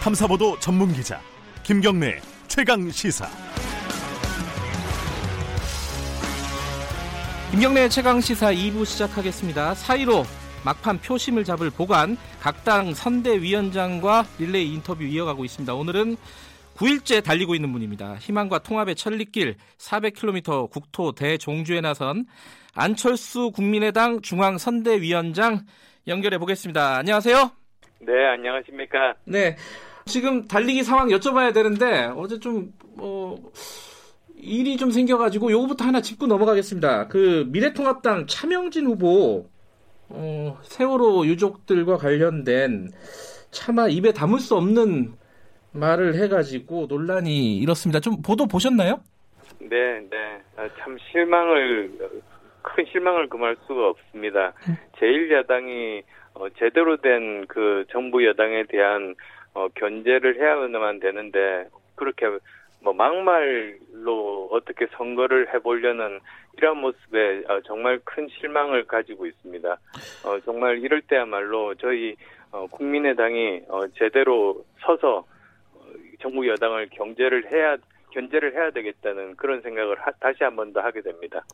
탐사보도 전문 기자 김경래 최강 시사. 김경래 최강 시사 2부 시작하겠습니다. 사이로 막판 표심을 잡을 보관 각 당 선대위원장과 릴레이 인터뷰 이어가고 있습니다. 오늘은 9일째 달리고 있는 분입니다. 희망과 통합의 천리길 400km 국토 대종주에 나선 안철수 국민의당 중앙선대위원장 연결해 보겠습니다. 안녕하세요. 네, 안녕하십니까. 네. 지금 달리기 상황 여쭤봐야 되는데 어제 좀 어, 일이 좀 생겨가지고 요거부터 하나 짚고 넘어가겠습니다. 그 미래통합당 차명진 후보 어, 세월호 유족들과 관련된 차마 입에 담을 수 없는 말을 해가지고 논란이 일었습니다. 좀 보도 보셨나요? 네, 네. 아, 참 실망을 큰 실망을 금할 수가 없습니다. 제1야당이 어, 제대로 된 그 정부 여당에 대한 어, 견제를 해야만 되는데 그렇게 뭐 막말로 어떻게 선거를 해보려는 이런 모습에 어, 정말 큰 실망을 가지고 있습니다. 어, 정말 이럴 때야말로 저희 어, 국민의당이 어, 제대로 서서 어, 정부 여당을 경제를 해야 견제를 해야 되겠다는 그런 생각을 하, 다시 한 번 더 하게 됩니다.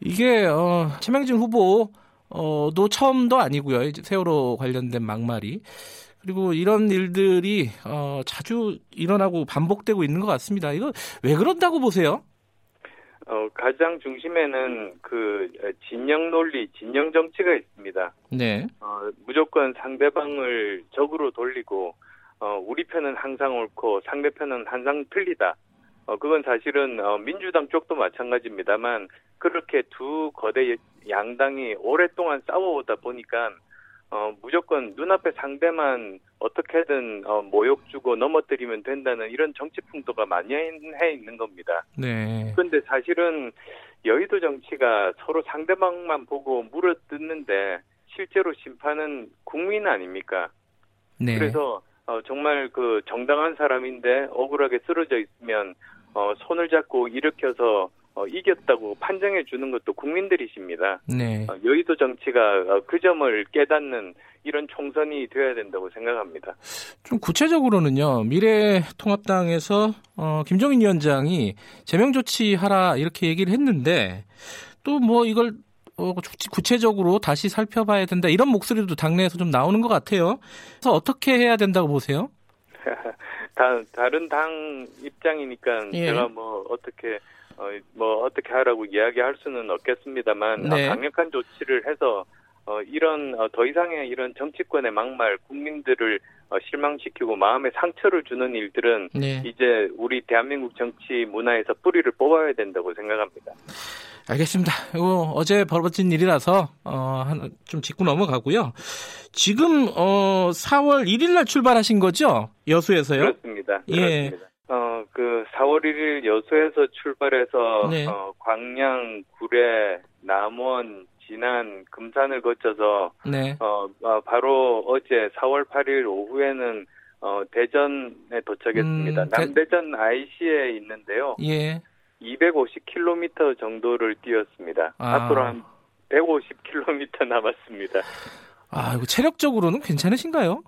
이게 어, 최명진 후보 어도 처음도 아니고요. 세월호 관련된 막말이 그리고 이런 일들이 어, 자주 일어나고 반복되고 있는 것 같습니다. 이거 왜 그런다고 보세요? 어, 가장 중심에는 그 진영 논리, 진영 정치가 있습니다. 네. 어, 무조건 상대방을 적으로 돌리고 어, 우리 편은 항상 옳고 상대편은 항상 틀리다. 어, 그건 사실은 어, 민주당 쪽도 마찬가지입니다만 그렇게 두 거대 양당이 오랫동안 싸워오다 보니까 어, 무조건 눈앞에 상대만 어떻게든 어, 모욕 주고 넘어뜨리면 된다는 이런 정치 풍토가 많이 해 있는 겁니다. 네. 그런데 사실은 여의도 정치가 서로 상대방만 보고 물어뜯는데 실제로 심판은 국민 아닙니까? 네. 그래서 어, 정말 그 정당한 사람인데 억울하게 쓰러져 있으면 어, 손을 잡고 일으켜서 어, 이겼다고 판정해 주는 것도 국민들이십니다. 네. 어, 여의도 정치가 어, 그 점을 깨닫는 이런 총선이 되어야 된다고 생각합니다. 좀 구체적으로는요. 미래통합당에서 어, 김종인 위원장이 제명 조치하라 이렇게 얘기를 했는데 또 뭐 이걸 어, 구체적으로 다시 살펴봐야 된다 이런 목소리도 당내에서 좀 나오는 것 같아요. 그래서 어떻게 해야 된다고 보세요? 다, 다른 당 입장이니까 예. 제가 뭐 어떻게 어, 뭐 어떻게 하라고 이야기할 수는 없겠습니다만 네. 어, 강력한 조치를 해서 어, 이런 어, 더 이상의 이런 정치권의 막말 국민들을 어, 실망시키고 마음에 상처를 주는 일들은 네. 이제 우리 대한민국 정치 문화에서 뿌리를 뽑아야 된다고 생각합니다. 알겠습니다. 이거 어제 벌어진 일이라서 어, 하나 좀 짚고 넘어가고요. 지금 어, 4월 1일 날 출발하신 거죠? 여수에서요? 그렇습니다. 예. 그렇습니다. 어, 그 4월 1일 여수에서 출발해서 네. 어, 광양, 구례, 남원, 진안, 금산을 거쳐서 네. 어, 어, 바로 어제 4월 8일 오후에는 어, 대전에 도착했습니다. 음, 대- 남대전 IC에 있는데요. 예. 250km 정도를 뛰었습니다. 아. 앞으로 한 150km 남았습니다. 아, 이거 체력적으로는 괜찮으신가요?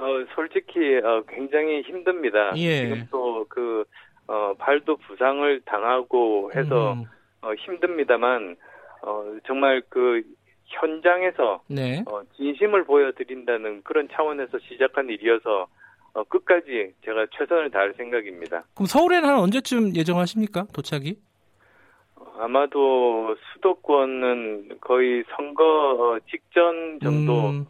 어, 솔직히 어, 굉장히 힘듭니다. 예. 지금 또그 어, 발도 부상을 당하고 해서 음, 어, 힘듭니다만 어, 정말 그 현장에서 네. 어, 진심을 보여드린다는 그런 차원에서 시작한 일이어서 어, 끝까지 제가 최선을 다할 생각입니다. 그럼 서울에는 한 언제쯤 예정하십니까? 도착이? 어, 아마도 수도권은 거의 선거 어, 직전 정도 음,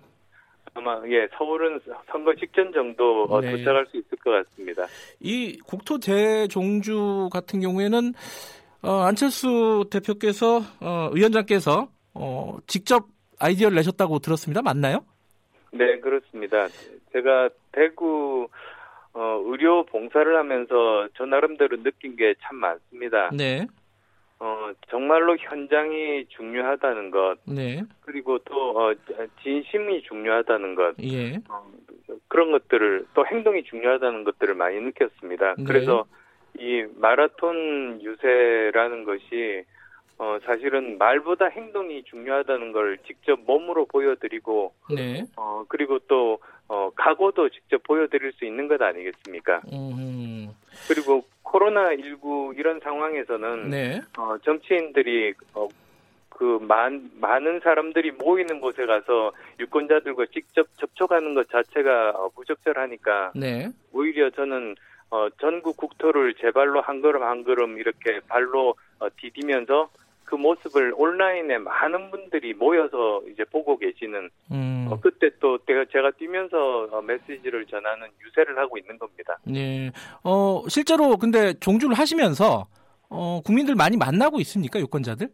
아마 예 서울은 선거 직전 정도 어, 네. 도착할 수 있을 것 같습니다. 이 국토 대종주 같은 경우에는 어, 안철수 대표께서 어, 위원장께서 어, 직접 아이디어를 내셨다고 들었습니다. 맞나요? 네, 그렇습니다. 제가 대구 어, 의료 봉사를 하면서 저 나름대로 느낀 게 참 많습니다. 네. 어, 정말로 현장이 중요하다는 것, 네. 그리고 또 어, 진심이 중요하다는 것, 예. 어, 그런 것들을 또 행동이 중요하다는 것들을 많이 느꼈습니다. 네. 그래서 이 마라톤 유세라는 것이 어, 사실은 말보다 행동이 중요하다는 걸 직접 몸으로 보여드리고, 네. 어, 그리고 또, 어, 각오도 직접 보여드릴 수 있는 것 아니겠습니까? 음, 그리고 코로나19 이런 상황에서는, 네. 어, 정치인들이, 어, 그, 많, 많은 사람들이 모이는 곳에 가서 유권자들과 직접 접촉하는 것 자체가 어, 부적절하니까, 네. 오히려 저는 어, 전국 국토를 제 발로 한 걸음 한 걸음 이렇게 발로 어, 디디면서 그 모습을 온라인에 많은 분들이 모여서 이제 보고 계시는 음. 어, 그때 또 제가 제가 뛰면서 어, 메시지를 전하는 유세를 하고 있는 겁니다. 네. 어, 실제로 근데 종주를 하시면서 어, 국민들 많이 만나고 있습니까? 유권자들?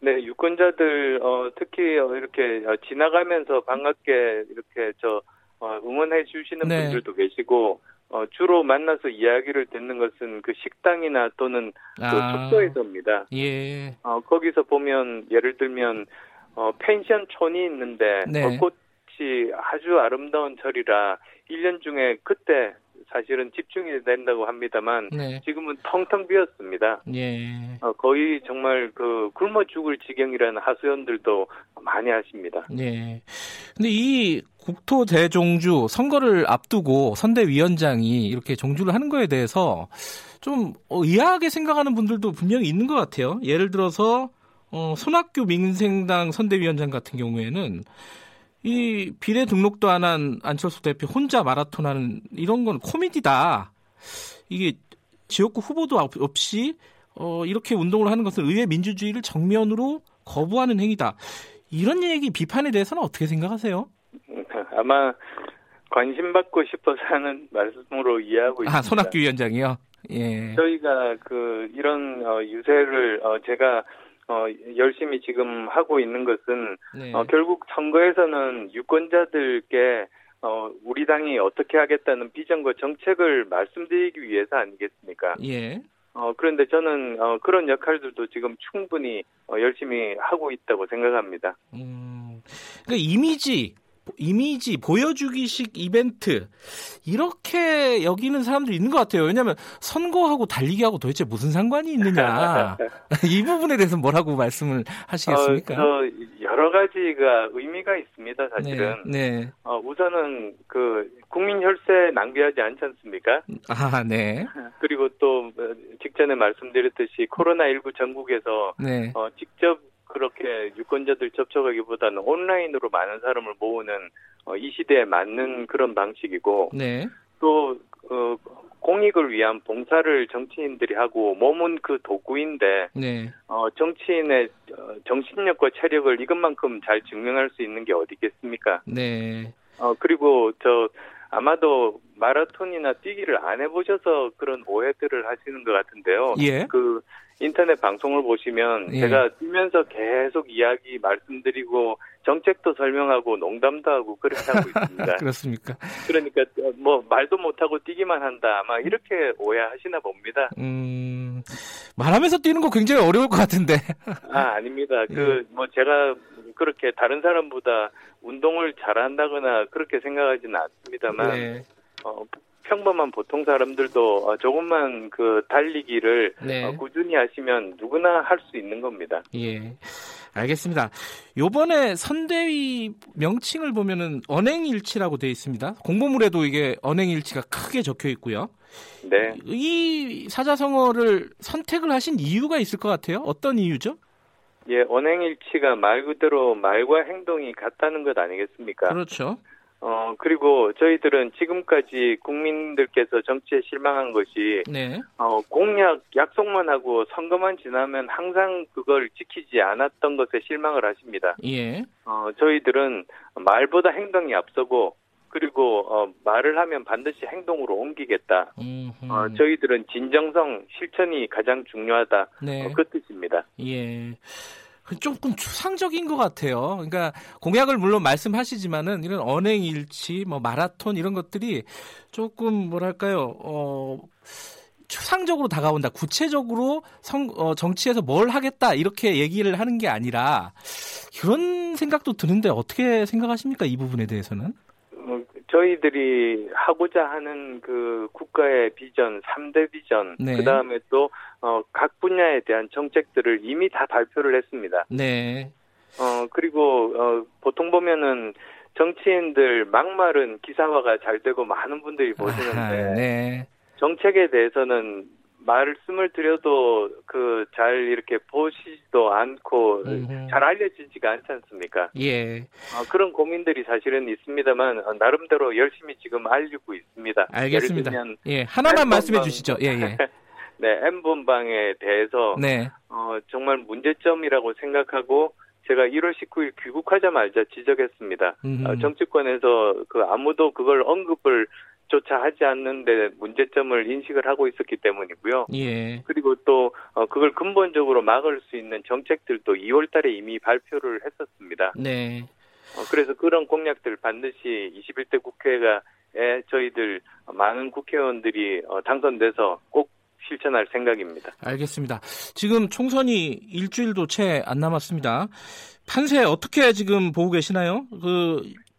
네, 유권자들 어, 특히 어, 이렇게 어, 지나가면서 반갑게 이렇게 저 어, 응원해 주시는 네. 분들도 계시고 어, 주로 만나서 이야기를 듣는 것은 그 식당이나 또는 그 아. 숙소에서입니다. 예. 어, 거기서 보면 예를 들면 어, 펜션촌이 있는데 네. 어, 꽃이 아주 아름다운 절이라 1년 중에 그때 사실은 집중이 된다고 합니다만 네. 지금은 텅텅 비었습니다. 예. 어, 거의 정말 그 굶어 죽을 지경이라는 하소연들도 많이 하십니다. 네. 근데 이 국토 대종주 선거를 앞두고 선대위원장이 이렇게 종주를 하는 거에 대해서 좀 어, 의아하게 생각하는 분들도 분명히 있는 것 같아요. 예를 들어서 어, 손학규 민생당 선대위원장 같은 경우에는 이 비례 등록도 안 한 안철수 대표 혼자 마라톤 하는 이런 건 코미디다. 이게 지역구 후보도 없- 없이 어, 이렇게 운동을 하는 것은 의회 민주주의를 정면으로 거부하는 행위다. 이런 얘기 비판에 대해서는 어떻게 생각하세요? 아마 관심 받고 싶어서 하는 말씀으로 이해하고 있습니다. 아, 손학규 위원장이요. 예. 저희가 그 이런 어, 유세를 어, 제가 어, 열심히 지금 하고 있는 것은 네. 어, 결국 선거에서는 유권자들께 어, 우리 당이 어떻게 하겠다는 비전과 정책을 말씀드리기 위해서 아니겠습니까? 예. 어, 그런데 저는 어, 그런 역할들도 지금 충분히 어, 열심히 하고 있다고 생각합니다. 음. 그러니까 이미지 이미지 보여주기식 이벤트 이렇게 여기는 사람들이 있는 것 같아요. 왜냐하면 선거하고 달리기하고 도대체 무슨 상관이 있느냐 이 부분에 대해서 뭐라고 말씀을 하시겠습니까? 어, 저 여러 가지가 의미가 있습니다. 사실은 네, 네. 어, 우선은 그 국민 혈세 낭비하지 않지 않습니까? 아, 네, 그리고 또 어, 직전에 말씀드렸듯이 코로나 19 전국에서 네, 어, 직접 그렇게 유권자들 접촉하기보다는 온라인으로 많은 사람을 모으는 어, 이 시대에 맞는 그런 방식이고 네, 또 어, 공익을 위한 봉사를 정치인들이 하고 몸은 그 도구인데 네, 어, 정치인의 어, 정신력과 체력을 이것만큼 잘 증명할 수 있는 게 어디 있겠습니까? 네, 어, 그리고 저 아마도 마라톤이나 뛰기를 안 해보셔서 그런 오해들을 하시는 것 같은데요. 예, 그 인터넷 방송을 보시면 예. 제가 뛰면서 계속 이야기 말씀드리고 정책도 설명하고 농담도 하고 그렇게 하고 있습니다. 그렇습니까? 그러니까 뭐 말도 못하고 뛰기만 한다 아마 이렇게 오해하시나 봅니다. 음, 말하면서 뛰는 거 굉장히 어려울 것 같은데. 아 아닙니다. 예. 그뭐 제가 그렇게 다른 사람보다 운동을 잘한다거나 그렇게 생각하지는 않습니다만 네, 어, 평범한 보통 사람들도 어, 조금만 그 달리기를 네. 어, 꾸준히 하시면 누구나 할 수 있는 겁니다. 예. 알겠습니다. 요번에 선대위 명칭을 보면은 언행일치라고 되어 있습니다. 공보물에도 이게 언행일치가 크게 적혀 있고요. 네. 이 사자성어를 선택을 하신 이유가 있을 것 같아요. 어떤 이유죠? 예, 언행일치가 말 그대로 말과 행동이 같다는 것 아니겠습니까? 그렇죠. 어, 그리고 저희들은 지금까지 국민들께서 정치에 실망한 것이, 네. 어, 공약, 약속만 하고 선거만 지나면 항상 그걸 지키지 않았던 것에 실망을 하십니다. 예. 어, 저희들은 말보다 행동이 앞서고, 그리고, 어, 말을 하면 반드시 행동으로 옮기겠다. 음, 어, 저희들은 진정성, 실천이 가장 중요하다. 네. 어, 그 뜻입니다. 예. 조금 추상적인 것 같아요. 그러니까 공약을 물론 말씀하시지만은 이런 언행일치, 뭐 마라톤 이런 것들이 조금 뭐랄까요, 어, 추상적으로 다가온다. 구체적으로 성, 어, 정치에서 뭘 하겠다 이렇게 얘기를 하는 게 아니라 그런 생각도 드는데 어떻게 생각하십니까 이 부분에 대해서는? 어, 저희들이 하고자 하는 그 국가의 비전, 3대 비전, 네. 그 다음에 또, 어, 각 분야에 대한 정책들을 이미 다 발표를 했습니다. 네. 어, 그리고, 어, 보통 보면은 정치인들 막말은 기사화가 잘 되고 많은 분들이 보시는데, 아하, 네. 정책에 대해서는 말씀을 드려도 그 잘 이렇게 보시지도 않고 음흠. 잘 알려지지가 않지 않습니까? 예. 어, 그런 고민들이 사실은 있습니다만 어, 나름대로 열심히 지금 알리고 있습니다. 알겠습니다. 들면 예. 하나만 말씀해 주시죠. 예, 예. 네, M본방에 대해서 네. 어, 정말 문제점이라고 생각하고 제가 1월 19일 귀국하자마자 지적했습니다. 어, 정치권에서 그 아무도 그걸 언급을 조차 하지 않는데 문제점을 인식을 하고 있었기 때문이고요. 예. 그리고 또 어, 그걸 근본적으로 막을 수 있는 정책들도 2월달에 이미 발표를 했었습니다. 네. 어, 그래서 그런 공약들 반드시 21대 국회가 에 저희들 많은 국회의원들이 어, 당선돼서 꼭 실천할 생각입니다. 알겠습니다. 지금 총선이 일주일도 채 안 남았습니다. 판세 어떻게 지금 보고 계시나요? 그 저,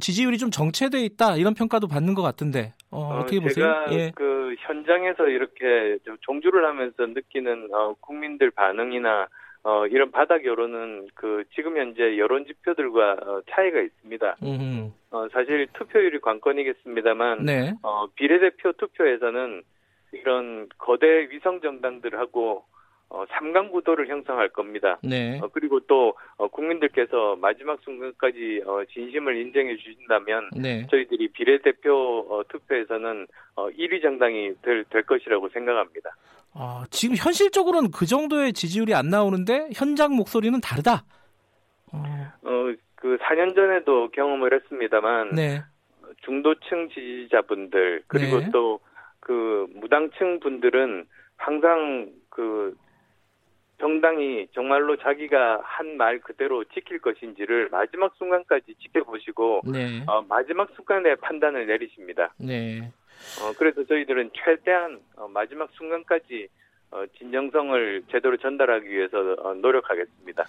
지지율이 좀 정체돼 있다 이런 평가도 받는 것 같은데 어, 떻게 보세요? 제가 예. 그 현장에서 이렇게 좀 종주를 하면서 느끼는 어, 국민들 반응이나 어, 이런 바닥 여론은 그 지금 현재 여론 지표들과 어, 차이가 있습니다. 음, 어, 사실 투표율이 관건이겠습니다만 네. 어, 비례대표 투표에서는 이런 거대 위성 정당들하고 어, 삼강구도를 형성할 겁니다. 네. 어, 그리고 또 어, 국민들께서 마지막 순간까지 어, 진심을 인정해 주신다면 네. 저희들이 비례대표 어, 투표에서는 어, 1위 정당이 될, 될 것이라고 생각합니다. 어, 지금 현실적으로는 그 정도의 지지율이 안 나오는데 현장 목소리는 다르다. 어, 어, 그 4년 전에도 경험을 했습니다만 네. 중도층 지지자분들 그리고 네. 또그 무당층 분들은 항상 그 정당이 정말로 자기가 한 말 그대로 지킬 것인지를 마지막 순간까지 지켜보시고 네. 어, 마지막 순간에 판단을 내리십니다. 네. 어, 그래서 저희들은 최대한 어, 마지막 순간까지 어, 진정성을 제대로 전달하기 위해서 어, 노력하겠습니다.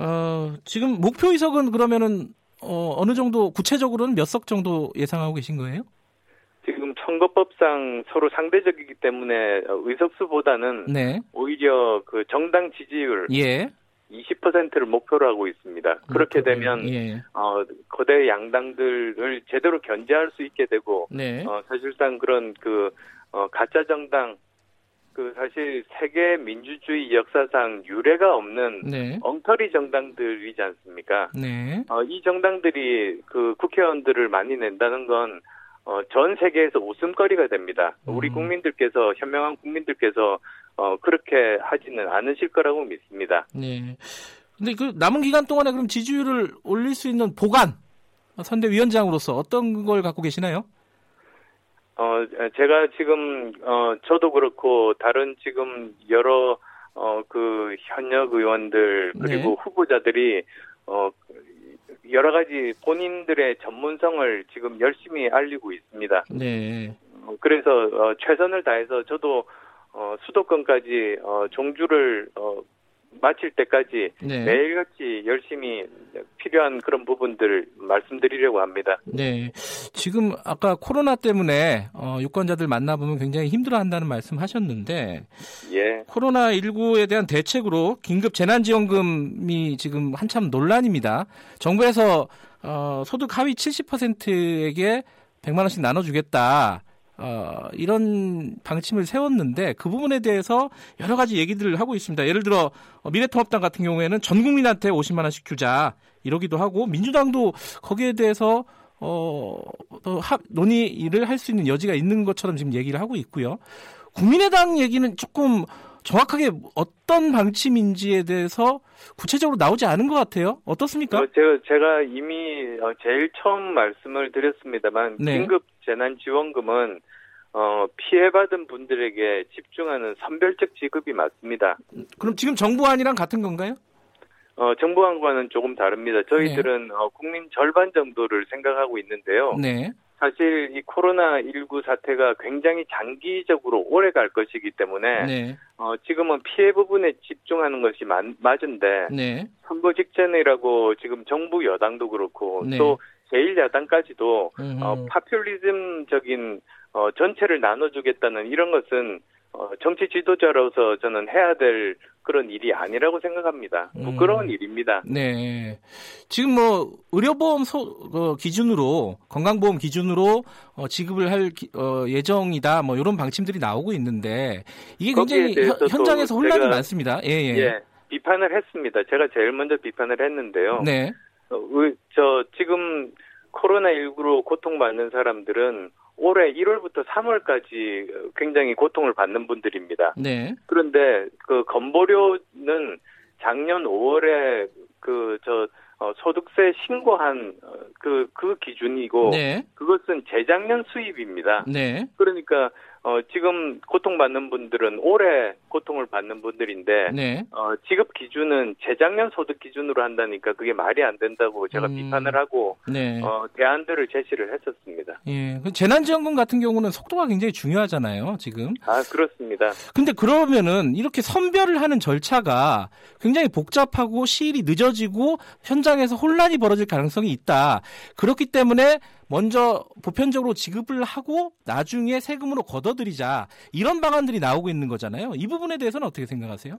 어, 지금 목표 의석은 그러면은 어, 어느 정도 구체적으로는 몇 석 정도 예상하고 계신 거예요? 선거법상 서로 상대적이기 때문에 어, 의석수보다는 네. 오히려 그 정당 지지율 예. 20%를 목표로 하고 있습니다. 그렇게 되면 예. 어, 거대 양당들을 제대로 견제할 수 있게 되고 네. 어, 사실상 그런 그 어, 가짜 정당 그 사실 세계 민주주의 역사상 유례가 없는 네. 엉터리 정당들이지 않습니까? 네. 어, 이 정당들이 그 국회의원들을 많이 낸다는 건 어, 전 세계에서 웃음거리가 됩니다. 우리 음. 국민들께서 현명한 국민들께서 어, 그렇게 하지는 않으실 거라고 믿습니다. 네. 근데 그 남은 기간 동안에 그럼 지지율을 올릴 수 있는 보관 선대위원장으로서 어떤 걸 갖고 계시나요? 어, 제가 지금 어, 저도 그렇고 다른 지금 여러 어, 그 현역 의원들 그리고 네. 후보자들이 어, 여러 가지 본인들의 전문성을 지금 열심히 알리고 있습니다. 네. 어, 그래서 어, 최선을 다해서 저도 어, 수도권까지 어, 종주를 어, 마칠 때까지 네. 매일같이 열심히 필요한 그런 부분들을 말씀드리려고 합니다. 네. 지금 아까 코로나 때문에 어, 유권자들 만나보면 굉장히 힘들어한다는 말씀 하셨는데 예, 코로나19에 대한 대책으로 긴급 재난지원금이 지금 한참 논란입니다. 정부에서 어, 소득 하위 70%에게 100만 원씩 나눠주겠다. 어, 이런 방침을 세웠는데 그 부분에 대해서 여러 가지 얘기들을 하고 있습니다. 예를 들어 어, 미래통합당 같은 경우에는 전 국민한테 50만 원씩 주자 이러기도 하고 민주당도 거기에 대해서 어, 또 합, 논의를 할 수 있는 여지가 있는 것처럼 지금 얘기를 하고 있고요. 국민의당 얘기는 조금 정확하게 어떤 방침인지에 대해서 구체적으로 나오지 않은 것 같아요. 어떻습니까? 어, 제가, 제가 이미 어, 제일 처음 말씀을 드렸습니다만 네. 긴급 재난 지원금은 어, 피해받은 분들에게 집중하는 선별적 지급이 맞습니다. 그럼 지금 정부안이랑 같은 건가요? 어, 정부안과는 조금 다릅니다. 저희들은 어, 국민 절반 정도를 생각하고 있는데요. 네. 사실 이 코로나 19 사태가 굉장히 장기적으로 오래 갈 것이기 때문에 네. 어, 지금은 피해 부분에 집중하는 것이 맞, 맞은데 네. 선거 직전이라고 지금 정부 여당도 그렇고 네. 또 제1야당까지도 음. 어, 파퓰리즘적인 어, 전체를 나눠주겠다는 이런 것은 어, 정치 지도자로서 저는 해야 될 그런 일이 아니라고 생각합니다. 부끄러운 음. 일입니다. 네. 지금 뭐 의료보험 소, 어, 기준으로 건강보험 기준으로 어, 지급을 할 기- 어, 예정이다. 뭐 이런 방침들이 나오고 있는데 이게 굉장히 현- 현장에서 혼란이 많습니다. 예, 예. 예, 비판을 했습니다. 제가 제일 먼저 비판을 했는데요. 네. 어, 의- 저 지금 코로나19로 고통받는 사람들은 올해 1월부터 3월까지 굉장히 고통을 받는 분들입니다. 네. 그런데 그 건보료는 작년 5월에 그저 소득세 신고한 그그 기준이고 네. 그것은 재작년 수입입니다. 네. 그러니까 어 지금 고통받는 분들은 올해 고통을 받는 분들인데 네. 어 지급 기준은 재작년 소득 기준으로 한다니까 그게 말이 안 된다고 제가 음. 비판을 하고 네. 어 대안들을 제시를 했었습니다. 예. 그 재난지원금 같은 경우는 속도가 굉장히 중요하잖아요, 지금. 아 그렇습니다. 근데 그러면은 이렇게 선별을 하는 절차가 굉장히 복잡하고 시일이 늦어지고 현장에서 혼란이 벌어질 가능성이 있다. 그렇기 때문에 먼저 보편적으로 지급을 하고 나중에 세금으로 걷어들이자 이런 방안들이 나오고 있는 거잖아요. 이 부분에 대해서는 어떻게 생각하세요?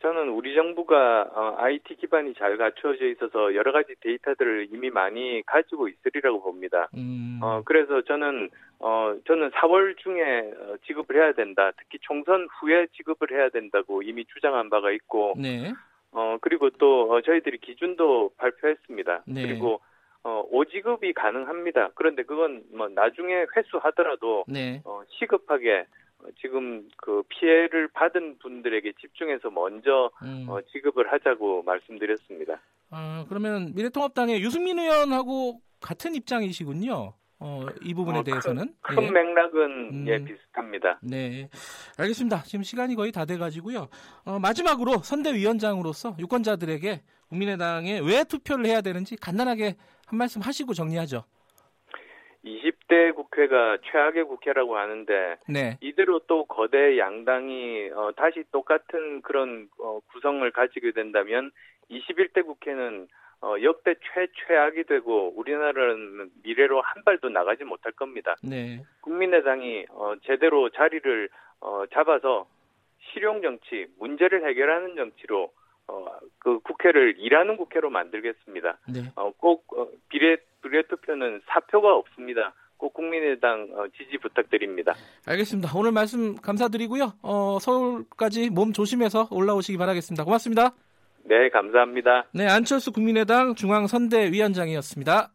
저는 우리 정부가 어, IT 기반이 잘 갖추어져 있어서 여러 가지 데이터들을 이미 많이 가지고 있으리라고 봅니다. 음, 어 그래서 저는 어 저는 4월 중에 어, 지급을 해야 된다. 특히 총선 후에 지급을 해야 된다고 이미 주장한 바가 있고 네, 어 그리고 또 어, 저희들이 기준도 발표했습니다. 네. 그리고 어 오지급이 가능합니다. 그런데 그건 뭐 나중에 회수하더라도 네, 어, 시급하게 어, 지금 그 피해를 받은 분들에게 집중해서 먼저 음. 어, 지급을 하자고 말씀드렸습니다. 아, 그러면 미래통합당의 유승민 의원하고 같은 입장이시군요. 어, 이 부분에 어, 대해서는 큰, 큰 예. 맥락은 음. 예 비슷합니다. 네, 알겠습니다. 지금 시간이 거의 다 돼가지고요. 어, 마지막으로 선대위원장으로서 유권자들에게 국민의당에 왜 투표를 해야 되는지 간단하게 한 말씀 하시고 정리하죠. 20대 국회가 최악의 국회라고 하는데 네, 이대로 또 거대 양당이 어, 다시 똑같은 그런 어, 구성을 가지게 된다면 21대 국회는 어, 역대 최최악이 되고 우리나라는 미래로 한 발도 나가지 못할 겁니다. 네, 국민의당이 어, 제대로 자리를 어, 잡아서 실용 정치, 문제를 해결하는 정치로 어, 그 국회를 일하는 국회로 만들겠습니다. 네. 어, 꼭 어, 비례 비례 투표는 사표가 없습니다. 꼭 국민의당 어, 지지 부탁드립니다. 알겠습니다. 오늘 말씀 감사드리고요. 어, 서울까지 몸 조심해서 올라오시기 바라겠습니다. 고맙습니다. 네, 감사합니다. 네, 안철수 국민의당 중앙선대위원장이었습니다.